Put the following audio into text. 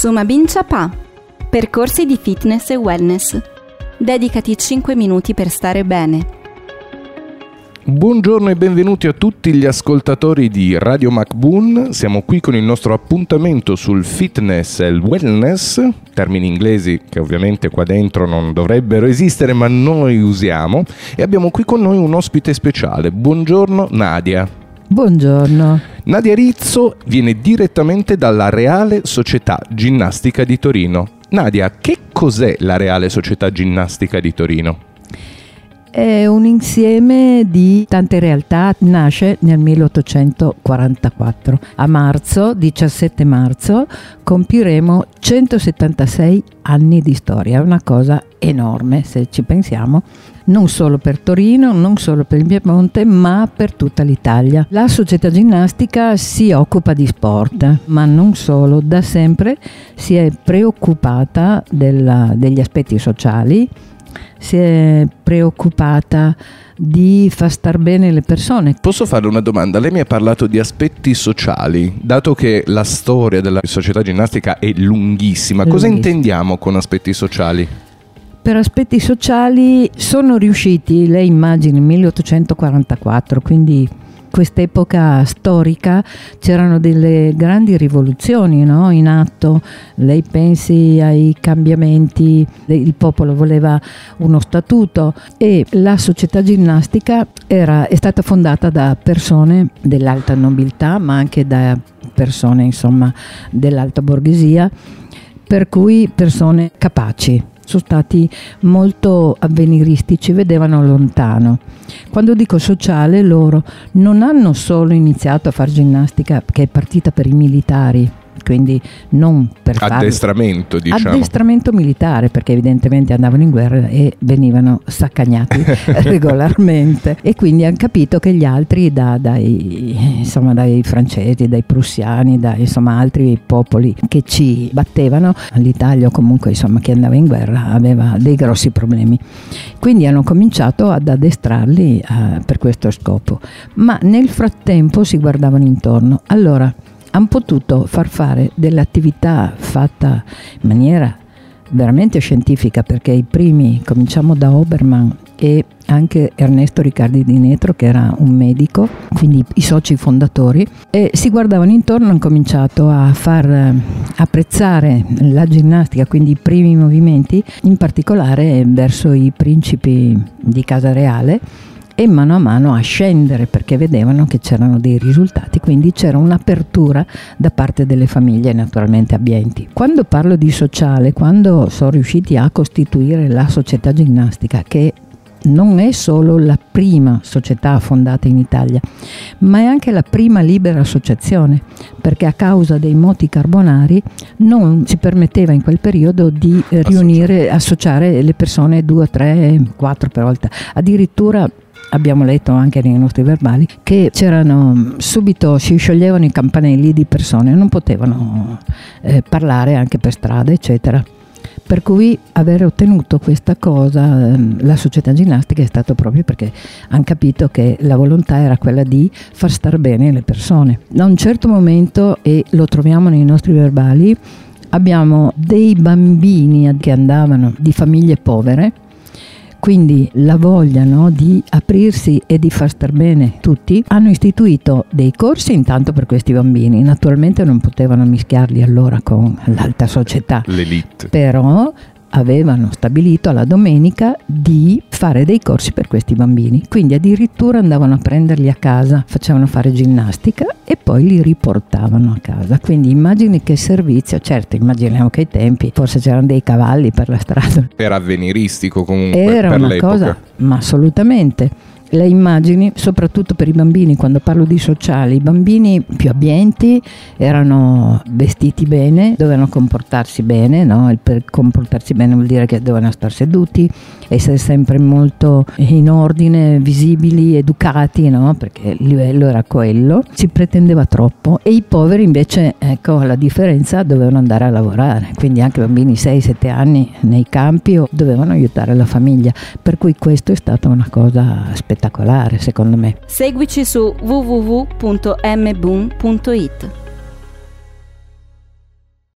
Suma Bincia Pa. Percorsi di fitness e wellness. Dedicati 5 minuti per stare bene. Buongiorno e benvenuti a tutti gli ascoltatori di Radio MacBoon. Siamo qui con il nostro appuntamento sul fitness e il wellness, termini inglesi che ovviamente qua dentro non dovrebbero esistere, ma noi usiamo. E abbiamo qui con noi un ospite speciale. Buongiorno Nadia. Buongiorno. Nadia Rizzo viene direttamente dalla Reale Società Ginnastica di Torino. Nadia, che cos'è la Reale Società Ginnastica di Torino? È un insieme di tante realtà, nasce nel 1844. A marzo, 17 marzo, compiremo 176 anni di storia, è una cosa enorme se ci pensiamo, non solo per Torino, non solo per il Piemonte, ma per tutta l'Italia. La società ginnastica si occupa di sport, ma non solo, da sempre si è preoccupata della, degli aspetti sociali si è preoccupata di far star bene le persone. Posso fare una domanda? Lei mi ha parlato di aspetti sociali, dato che la storia della società ginnastica è lunghissima, cosa Lunghissima. intendiamo con aspetti sociali? Per aspetti sociali sono riusciti, lei immagini 1844, quindi quest'epoca storica c'erano delle grandi rivoluzioni no? in atto, lei pensi ai cambiamenti, il popolo voleva uno statuto e la società ginnastica era, è stata fondata da persone dell'alta nobiltà ma anche da persone insomma dell'alta borghesia, per cui persone capaci sono stati molto avveniristici, vedevano lontano. Quando dico sociale, loro non hanno solo iniziato a fare ginnastica che è partita per i militari, quindi non per Addestramento, diciamo. addestramento militare perché evidentemente andavano in guerra e venivano saccagnati regolarmente e quindi hanno capito che gli altri da- dai, insomma, dai francesi, dai prussiani, da insomma, altri popoli che ci battevano, l'Italia o comunque insomma, chi andava in guerra aveva dei grossi problemi. Quindi hanno cominciato ad addestrarli eh, per questo scopo, ma nel frattempo si guardavano intorno. Allora, hanno potuto far fare dell'attività fatta in maniera veramente scientifica perché i primi, cominciamo da Obermann e anche Ernesto Riccardi di Netro che era un medico, quindi i soci fondatori, e si guardavano intorno e hanno cominciato a far eh, apprezzare la ginnastica, quindi i primi movimenti, in particolare verso i principi di Casa Reale e mano a mano a scendere perché vedevano che c'erano dei risultati, quindi c'era un'apertura da parte delle famiglie naturalmente abbienti. Quando parlo di sociale, quando sono riusciti a costituire la società ginnastica che non è solo la prima società fondata in Italia, ma è anche la prima libera associazione, perché a causa dei moti carbonari non si permetteva in quel periodo di eh, riunire, associare le persone due, tre, quattro per volta. Addirittura abbiamo letto anche nei nostri verbali che c'erano subito si scioglievano i campanelli di persone, non potevano eh, parlare anche per strada, eccetera. Per cui aver ottenuto questa cosa, ehm, la società ginnastica è stato proprio perché hanno capito che la volontà era quella di far star bene le persone. Da un certo momento, e lo troviamo nei nostri verbali, abbiamo dei bambini che andavano di famiglie povere, quindi la voglia no, di aprirsi e di far star bene tutti, hanno istituito dei corsi intanto per questi bambini, naturalmente non potevano mischiarli allora con l'alta società, L'elite. però avevano stabilito alla domenica di fare dei corsi per questi bambini, quindi addirittura andavano a prenderli a casa, facevano fare ginnastica e poi li riportavano a casa. Quindi immagini che servizio, certo immaginiamo che ai tempi forse c'erano dei cavalli per la strada, Era avveniristico comunque era per una l'epoca. cosa, ma assolutamente. Le immagini, soprattutto per i bambini, quando parlo di sociali, i bambini più abbienti erano vestiti bene, dovevano comportarsi bene, no? Per comportarsi bene vuol dire che dovevano stare seduti, essere sempre molto in ordine, visibili, educati, no? perché il livello era quello. Si pretendeva troppo e i poveri invece, ecco la differenza, dovevano andare a lavorare, quindi anche bambini 6-7 anni nei campi dovevano aiutare la famiglia, per cui questo è stata una cosa spettacolare secondo me. Seguici su www.mboom.it.